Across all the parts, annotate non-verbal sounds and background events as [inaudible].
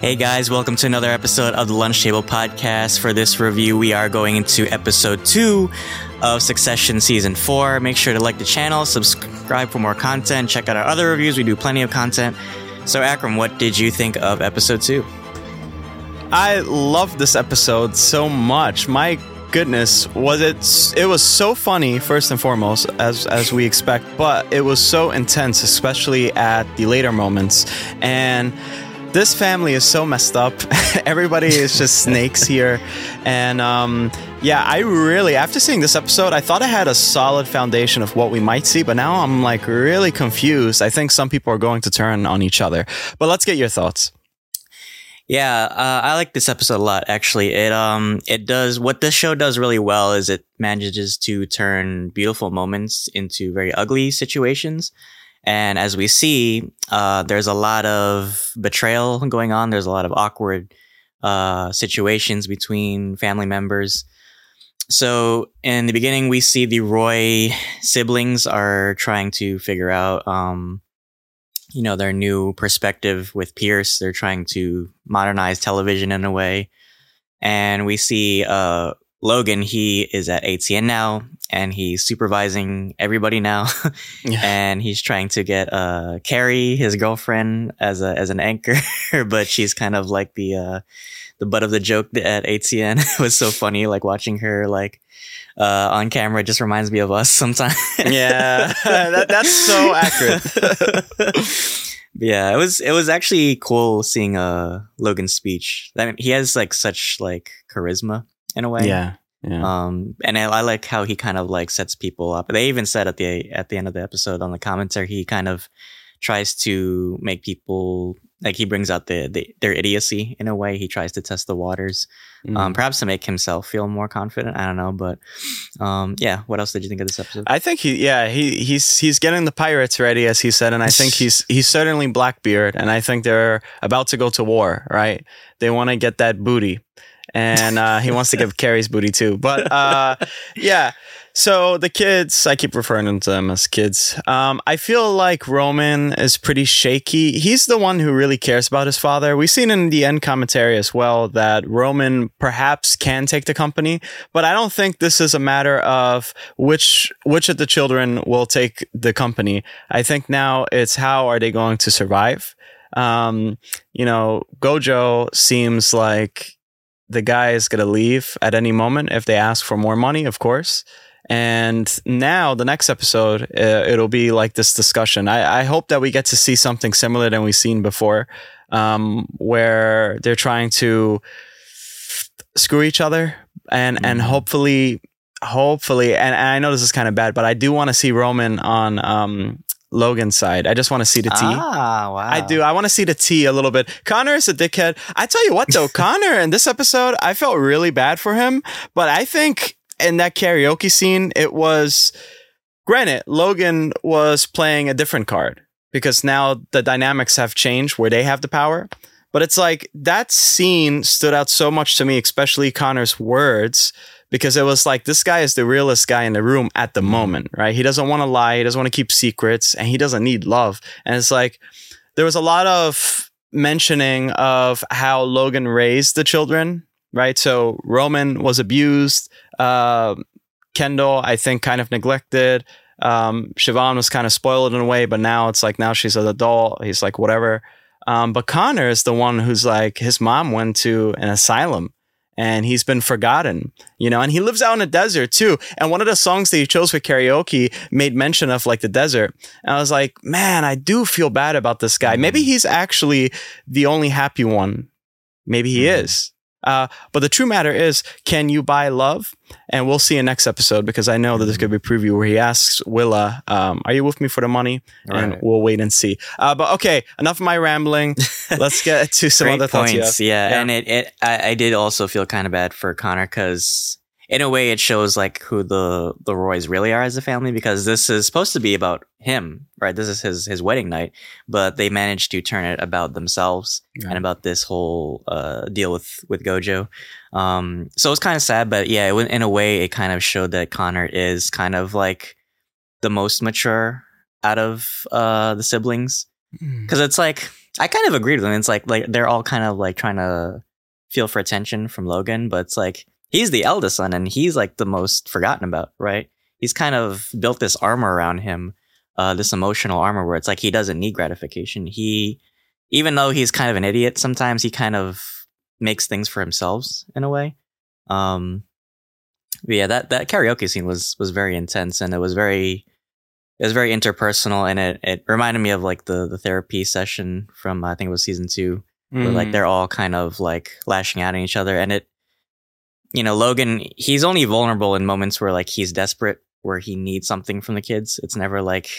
Hey guys, welcome to another episode of the Lunch Table Podcast. For this review, we are going into episode two of Succession Season 4. Make sure to like the channel, subscribe for more content, check out our other reviews. We do plenty of content. So, Akram, what did you think of episode two? I love this episode so much. My goodness, was it it was so funny first and foremost as as we expect, but it was so intense especially at the later moments. And this family is so messed up. [laughs] Everybody is just [laughs] snakes here. And um, yeah, I really, after seeing this episode, I thought I had a solid foundation of what we might see, but now I'm like really confused. I think some people are going to turn on each other. But let's get your thoughts. Yeah, uh, I like this episode a lot. Actually, it um it does what this show does really well is it manages to turn beautiful moments into very ugly situations. And as we see, uh, there's a lot of betrayal going on. There's a lot of awkward uh, situations between family members. So in the beginning, we see the Roy siblings are trying to figure out, um, you know, their new perspective with Pierce. They're trying to modernize television in a way. And we see uh, Logan, he is at ATN now and he's supervising everybody now. [laughs] yeah. And he's trying to get uh Kerry, his girlfriend, as a as an anchor, [laughs] but she's kind of like the uh the butt of the joke at ATN. [laughs] it was so funny, like watching her like uh, on camera just reminds me of us sometimes. yeah, that, that's so accurate. yeah, it was it was actually cool seeing uh Logan's speech. I mean, he has like such like charisma in a way. Yeah. Yeah. Um, and I, I, like how he kind of like sets people up. They even said at the at the end of the episode on the commentary, he kind of tries to make people like he brings out the, the their idiocy in a way. He tries to test the waters, mm. um, perhaps to make himself feel more confident. I don't know, but um, yeah. What else did you think of this episode? I think he, yeah, he he's he's getting the pirates ready, as he said, and I think he's [laughs] he's certainly Blackbeard, and I think they're about to go to war. Right? They want to get that booty and uh, he wants to give Kerry's booty too. But uh, yeah, so the kids, I keep referring to them as kids. Um, I feel like Roman is pretty shaky. He's the one who really cares about his father. We've seen in the end commentary as well that Roman perhaps can take the company, but I don't think this is a matter of which which of the children will take the company. I think now it's how are they going to survive. Um, you know, Gojo seems like the guy is going to leave at any moment if they ask for more money, of course. And now the next episode, uh, it'll be like this discussion. I, I, hope that we get to see something similar than we've seen before, um, where they're trying to screw each other and, mm-hmm. and hopefully, hopefully, and, and, I know this is kind of bad, but I do want to see Roman on, um, Logan's side. I just want to see the T. Ah, wow. I do. I want to see the T a little bit. Connor is a dickhead. I tell you what, though, [laughs] Connor in this episode, I felt really bad for him. But I think in that karaoke scene, it was granted, Logan was playing a different card because now the dynamics have changed where they have the power. But it's like that scene stood out so much to me, especially Connor's words because it was like this guy is the realest guy in the room at the moment, right? He doesn't want to lie, he doesn't want to keep secrets, and he doesn't need love. And it's like there was a lot of mentioning of how Logan raised the children, right? So Roman was abused, uh, Kendall, I think, kind of neglected. Um, Siobhan was kind of spoiled in a way, but now it's like now she's an adult. He's like whatever. Um, but Connor is the one who's like his mom went to an asylum and he's been forgotten, you know, and he lives out in the desert too. And one of the songs that he chose for karaoke made mention of like the desert. And I was like, man, I do feel bad about this guy. Maybe he's actually the only happy one. Maybe he mm-hmm. is. Uh, but the true matter is, can you buy love? And we'll see in next episode because I know that there's going to be a preview where he asks Willa, um, "Are you with me for the money?" And we'll wait and see. Uh, but okay, enough of my rambling. [laughs] Let's get to some other points. thoughts. Yeah. yeah. and it, it I, I, did also feel kind of bad for Connor because in a way, it shows like who the the Roys really are as a family because this is supposed to be about him, right? This is his his wedding night, but they managed to turn it about themselves and about this whole uh, deal with with Gojo. Um, so it's kind of sad, but yeah, it, in a way, it kind of showed that Connor is kind of like the most mature out of uh, the siblings because hmm. it's like I kind of agreed with them. It's like like they're all kind of like trying to feel for attention from Logan, but it's like he's the eldest son and he's like the most forgotten about, right? He's kind of built this armor around him, uh, this emotional armor where it's like he doesn't need gratification. He, even though he's kind of an idiot, sometimes he kind of makes things for himself in a way. Um, but yeah, that that karaoke scene was was very intense and it was very it was very interpersonal and it it reminded me of like the the therapy session from I think it was season two where like Mm. they're all kind of like lashing out at each other and it you know logan he's only vulnerable in moments where like he's desperate where he needs something from the kids. It's never like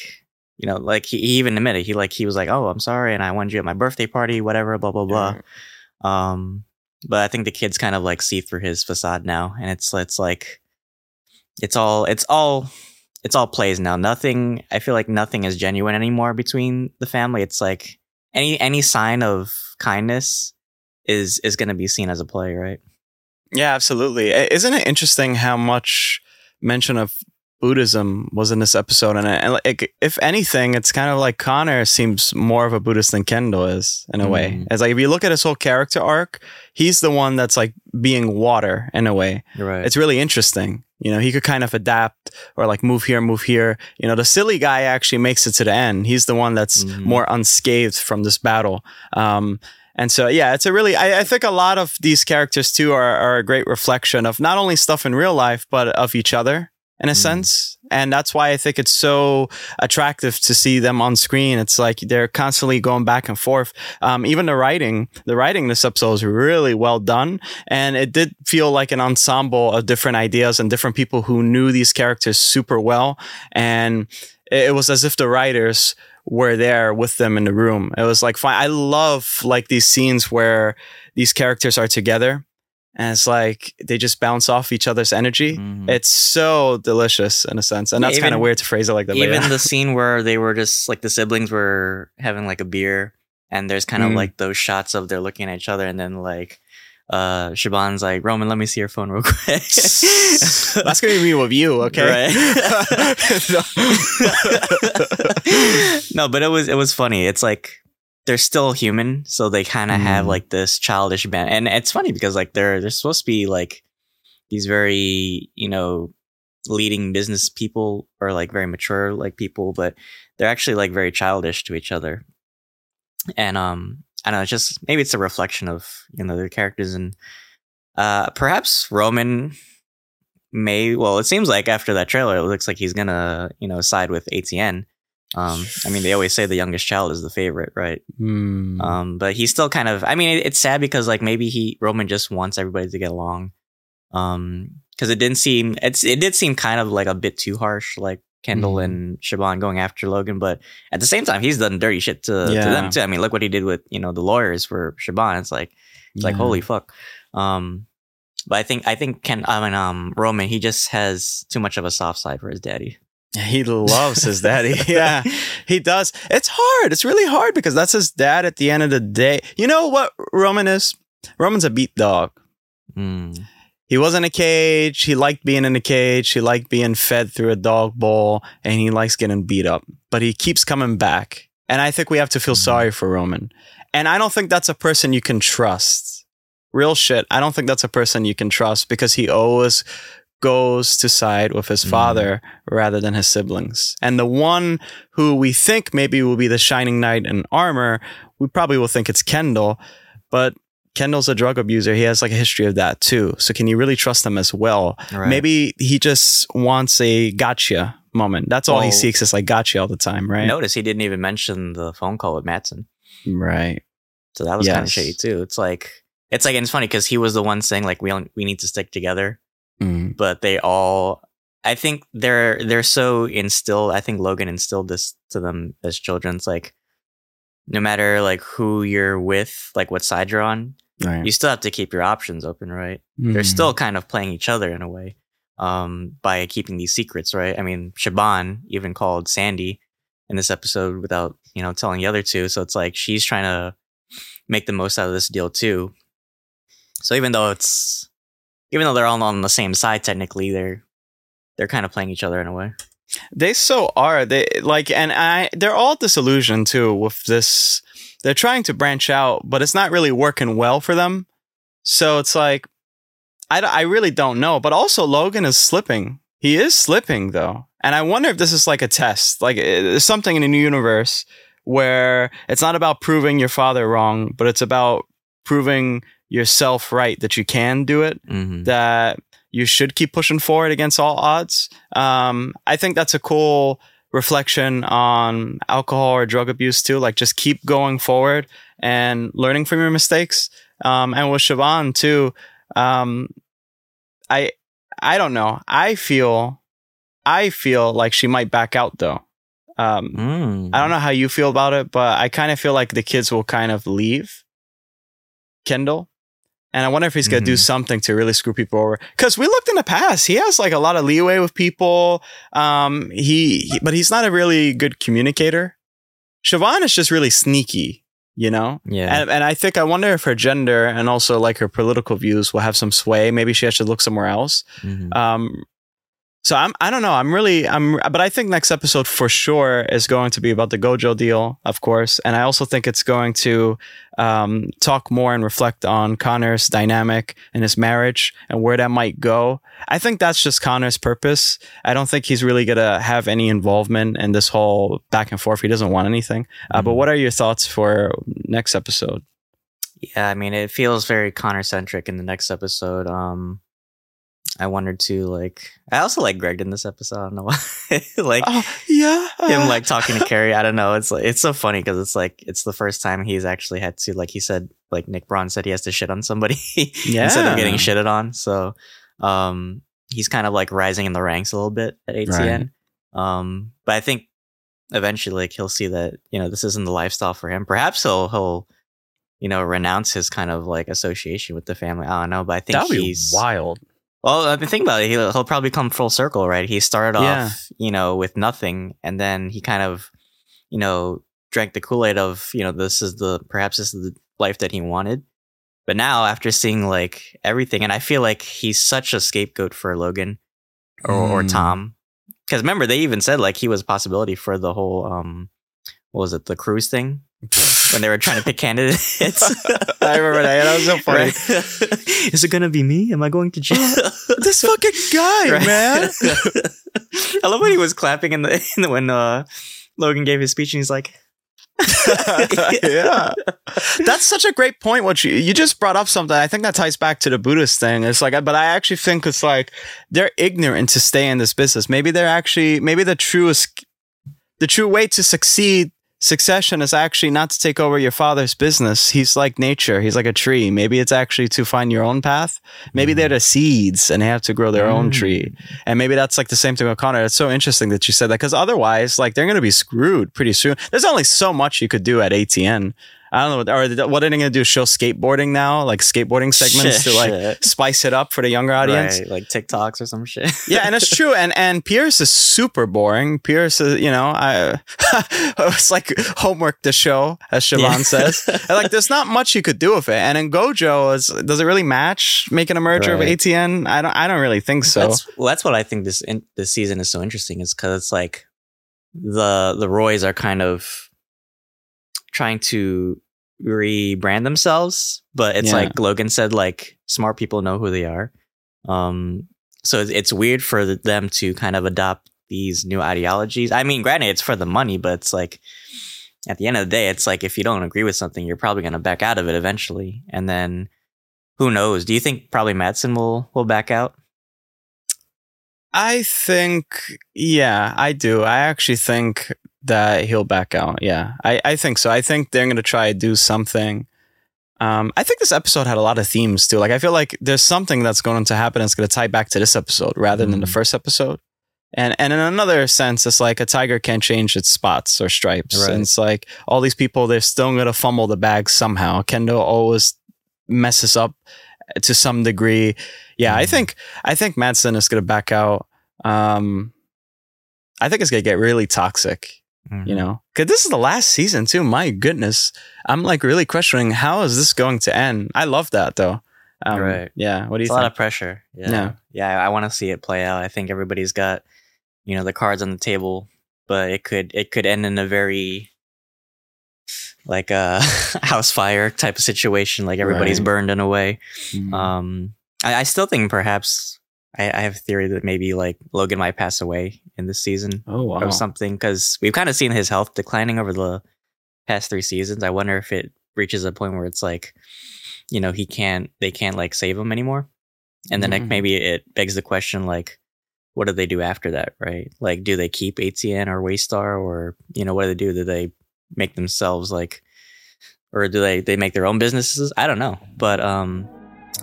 you know like he, he even admitted he like he was like oh i'm sorry and i wanted you at my birthday party whatever blah blah blah. Um but i think the kids kind of like see through his facade now and it's it's like it's all it's all it's all plays now. Nothing i feel like nothing is genuine anymore between the family. It's like any any sign of kindness is is going to be seen as a play right Yeah, absolutely. Isn't it interesting how much mention of Buddhism was in this episode? And, and like, if anything, it's kind of like Connor seems more of a Buddhist than Kendall is in a way. Mm. It's like if you look at his whole character arc, he's the one that's like being water in a way. right It's really interesting. You know, he could kind of adapt or like move here, move here. You know, the silly guy actually makes it to the end. He's the one that's Mhm. more unscathed from this battle. Um, and so, yeah, it's a really, I, I think a lot of these characters too are, are a great reflection of not only stuff in real life, but of each other in a Mhm. sense. And that's why I think it's so attractive to see them on screen. It's like they're constantly going back and forth. Um, even the writing, the writing in this episode is really well done. And it did feel like an ensemble of different ideas and different people who knew these characters super well. And it was as if the writers were there with them in the room. It was like fine. I love like these scenes where these characters are together and it's like they just bounce off each other's energy. Mhm. It's so delicious in a sense. And Yeah, that's kind of weird to phrase it like that. even yeah. the scene where they were just like the siblings were having like a beer and there's kind of Mm. like those shots of they're looking at each other and then like uh Siobhan's like Roman let me see your phone real quick [laughs] That's gonna be me with you, okay? Right? [laughs] no but it was it was funny it's like they're still human so they kind of have Mm. like this childish band and it's funny because like they're they're supposed to be like these very you know leading business people or like very mature like people but they're actually like very childish to each other and um i don't know just maybe it's a reflection of you know their characters and uh perhaps roman may well it seems like after that trailer it looks like he's gonna you know side with atn um i mean they always say the youngest child is the favorite right Hmm. um, but he's still kind of. I mean, it, it's sad because like maybe he Roman just wants everybody to get along. Um, because it didn't seem it's it did seem kind of like a bit too harsh, like Kendall Mhm. and Siobhan going after Logan. But at the same time, he's done dirty shit to, to them too. I mean, look what he did with you know the lawyers for Siobhan. It's like it's like holy fuck. Um, but I think I think Ken I mean um Roman he just has too much of a soft side for his daddy. He loves his daddy. [laughs] yeah, he does. It's hard. It's really hard because that's his dad at the end of the day. You know what Roman is? Roman's a beat dog. Mm. He was in a cage. He liked being in a cage. He liked being fed through a dog bowl and he likes getting beat up. But he keeps coming back. And I think we have to feel Mhm. sorry for Roman. And I don't think that's a person you can trust. Real shit. I don't think that's a person you can trust because he always goes to side with his Mhm. father rather than his siblings. And the one who we think maybe will be the shining knight in armor, we probably will think it's Kendall, but Kendall's a drug abuser. He has like a history of that too. So can you really trust him as well? Right. Maybe he just wants a gotcha moment. That's all he seeks is like gotcha all the time, right? Notice he didn't even mention the phone call with Matsson. Right. So that was kind of Yes. shady too. It's like it's like and it's funny because he was the one saying like we don't, we need to stick together, Mm. but they all I think they're they're so instilled. I think Logan instilled this to them as children. It's like no matter like who you're with, like what side you're on, Right. you still have to keep your options open, right? They're Mm. still kind of playing each other in a way um, by keeping these secrets, right? I mean, Siobhan even called Sandy in this episode without, you know, telling the other two. So it's like she's trying to make the most out of this deal too. So even though it's, even though they're all on the same side, technically, they're they're kind of playing each other in a way. They so are. They like, and I. They're all disillusioned too with this. They're trying to branch out, but it's not really working well for them. So it's like, I, d- I really don't know. But also, Logan is slipping. He is slipping though, and I wonder if this is like a test. Like, there's something in a new universe where it's not about proving your father wrong, but it's about proving yourself right that you can do it Mhm. that you should keep pushing forward against all odds. Um, I think that's a cool reflection on alcohol or drug abuse too. Like just keep going forward and learning from your mistakes. Um, and with Siobhan too, um, I I don't know. I feel I feel like she might back out though. Um, Mm. I don't know how you feel about it, but I kind of feel like the kids will kind of leave Kendall. And I wonder if he's going to do Mhm. something to really screw people over. Because we looked in the past, he has like a lot of leeway with people. Um, he, he- but he's not a really good communicator. Siobhan is just really sneaky, you know. Yeah. And, and I think I wonder if her gender and also like her political views will have some sway. Maybe she has to look somewhere else. Mhm. Um, so I'm I don't know. I'm really I'm but I think next episode for sure is going to be about the Gojo deal, of course, and I also think it's going to um, talk more and reflect on Connor's dynamic and his marriage and where that might go. I think that's just Connor's purpose. I don't think he's really gonna have any involvement in this whole back and forth. He doesn't want anything. Uh, but Mhm. what are your thoughts for next episode? Yeah, I mean, it feels very Connor centric in the next episode. Um, I wanted to like, I also like Greg in this episode. I don't know [laughs] why. like, Oh yeah, him like talking to Kerry. I don't know. It's like it's so funny because it's like it's the first time he's actually had to like he said like Nick Braun said he has to shit on somebody yeah. [laughs] instead of getting shitted on. So um he's kind of like rising in the ranks a little bit at ATN. Um but I think eventually like he'll see that, you know, this isn't the lifestyle for him. Perhaps he'll he'll you know, renounce his kind of like association with the family. I don't know, but I think that would be he's wild. Well, I mean, think about it. He'll, he'll probably come full circle, right? He started Yeah. off, you know, with nothing, and then he kind of, you know, drank the Kool Aid of, you know, this is the perhaps this is the life that he wanted. But now, after seeing like everything, and I feel like he's such a scapegoat for Logan or, or Mm. Tom, because remember they even said like he was a possibility for the whole, um, what was it, the cruise thing [laughs] when they were trying to pick candidates. [laughs] I remember that. That was so funny. Right? [laughs] Is it gonna be me? Am I going to jail? [laughs] this fucking guy, Right. man. I love when he was clapping in the, in the when uh, Logan gave his speech and he's like, yeah. That's such a great point. What you you just brought up something. I think that ties back to the Buddhist thing. It's like, but I actually think it's like they're ignorant to stay in this business. Maybe they're actually maybe the truest, the true way to succeed. Succession is actually not to take over your father's business. He's like nature. He's like a tree. Maybe it's actually to find your own path. Maybe they're the seeds and they have to grow their own Mm. tree. And maybe that's like the same thing with Connor. It's so interesting that you said that because otherwise, like they're going to be screwed pretty soon. There's only so much you could do at ATN. I don't know. Or th- what are they going to do? Show skateboarding now, like skateboarding segments Shit, to like shit. spice it up for the younger audience. Right, like TikToks or some shit. Yeah, and it's true. And and Pierce is super boring. Pierce is, you know, I [laughs] it's like homework to show, as Siobhan Yeah. says. [laughs] And, like, there's not much you could do with it. And in Gojo, is does it really match making a merger Right. with ATN? I don't. I don't really think so. That's, well, that's what I think this in, this season is so interesting is because it's like the the Roys are kind of trying to rebrand themselves, but it's Yeah. like Logan said, like smart people know who they are. Um, so it's, it's weird for them to kind of adopt these new ideologies. I mean, granted, it's for the money, but it's like at the end of the day, it's like if you don't agree with something, you're probably going to back out of it eventually, and then who knows? Do you think probably Matsson will will back out? I think, yeah, I do. I actually think that he'll back out. Yeah, I, I think so. I think they're going to try to do something. Um, I think this episode had a lot of themes too. Like, I feel like there's something that's going to happen that's going to tie back to this episode rather than the Mhm. first episode. And and in another sense, it's like a tiger can't change its spots or stripes. Right. And it's like all these people, they're still going to fumble the bag somehow. Kendo always messes up to some degree. Yeah, I Mhm. think I think Matsson is going to back out. Um, I think it's going to get really toxic. Mm-hmm. You know, because this is the last season too. My goodness, I'm like really questioning how is this going to end. I love that though. Um, Right. Yeah. What do you it's a lot of pressure. Yeah. Yeah. Yeah. I, want to see it play out. I think everybody's got you know the cards on the table, but it could it could end in a very like a [laughs] house fire type of situation, like everybody's Right. burned in a way. Mhm. Um, I, I still think perhaps I, I have a theory that maybe like Logan might pass away in this season oh wow. or something because we've kind of seen his health declining over the past three seasons. I wonder if it reaches a point where it's like, you know, he can't, they can't like save him anymore, and then like Mhm. maybe it begs the question like, what do they do after that, right? Like, do they keep ATN or Waystar, or you know, what do they do? Do they make themselves like, or do they they make their own businesses? I don't know, but um,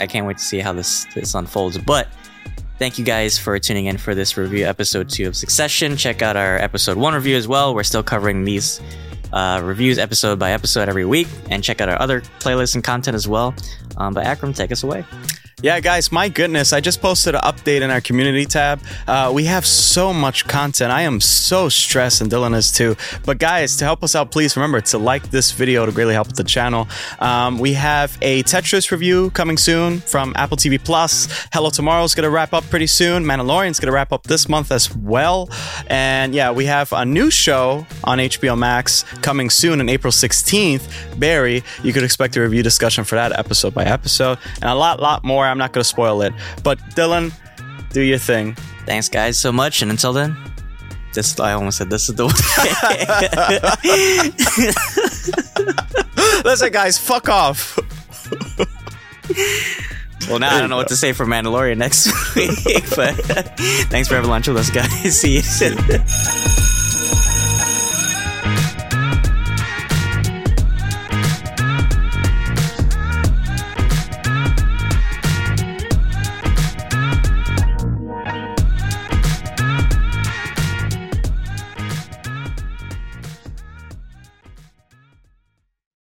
I can't wait to see how this this unfolds. But thank you guys for tuning in for this review, episode two of Succession. Check out our episode one review as well. We're still covering these uh, reviews episode by episode every week, and check out our other playlists and content as well. Um, but Akram, take us away. Yeah, guys, my goodness, I just posted an update in our community tab. Uh, we have so much content. I am so stressed, and Dylan is too. But, guys, to help us out, please remember to like this video to greatly help the channel. Um, we have a Tetris review coming soon from Apple TV Plus. Hello Tomorrow's going to wrap up pretty soon. Mandalorian's going to wrap up this month as well. And yeah, we have a new show on HBO Max coming soon on April 16th. Barry, you could expect a review discussion for that episode by episode, and a lot, lot more. I'm not going to spoil it. But Dylan, do your thing. Thanks, guys, so much, and until then. This I almost said this is the way. [laughs] Listen, guys, fuck off. well, now I don't know what to say for Mandalorian next [laughs] week, but thanks for having lunch with us, guys. [laughs] See you soon.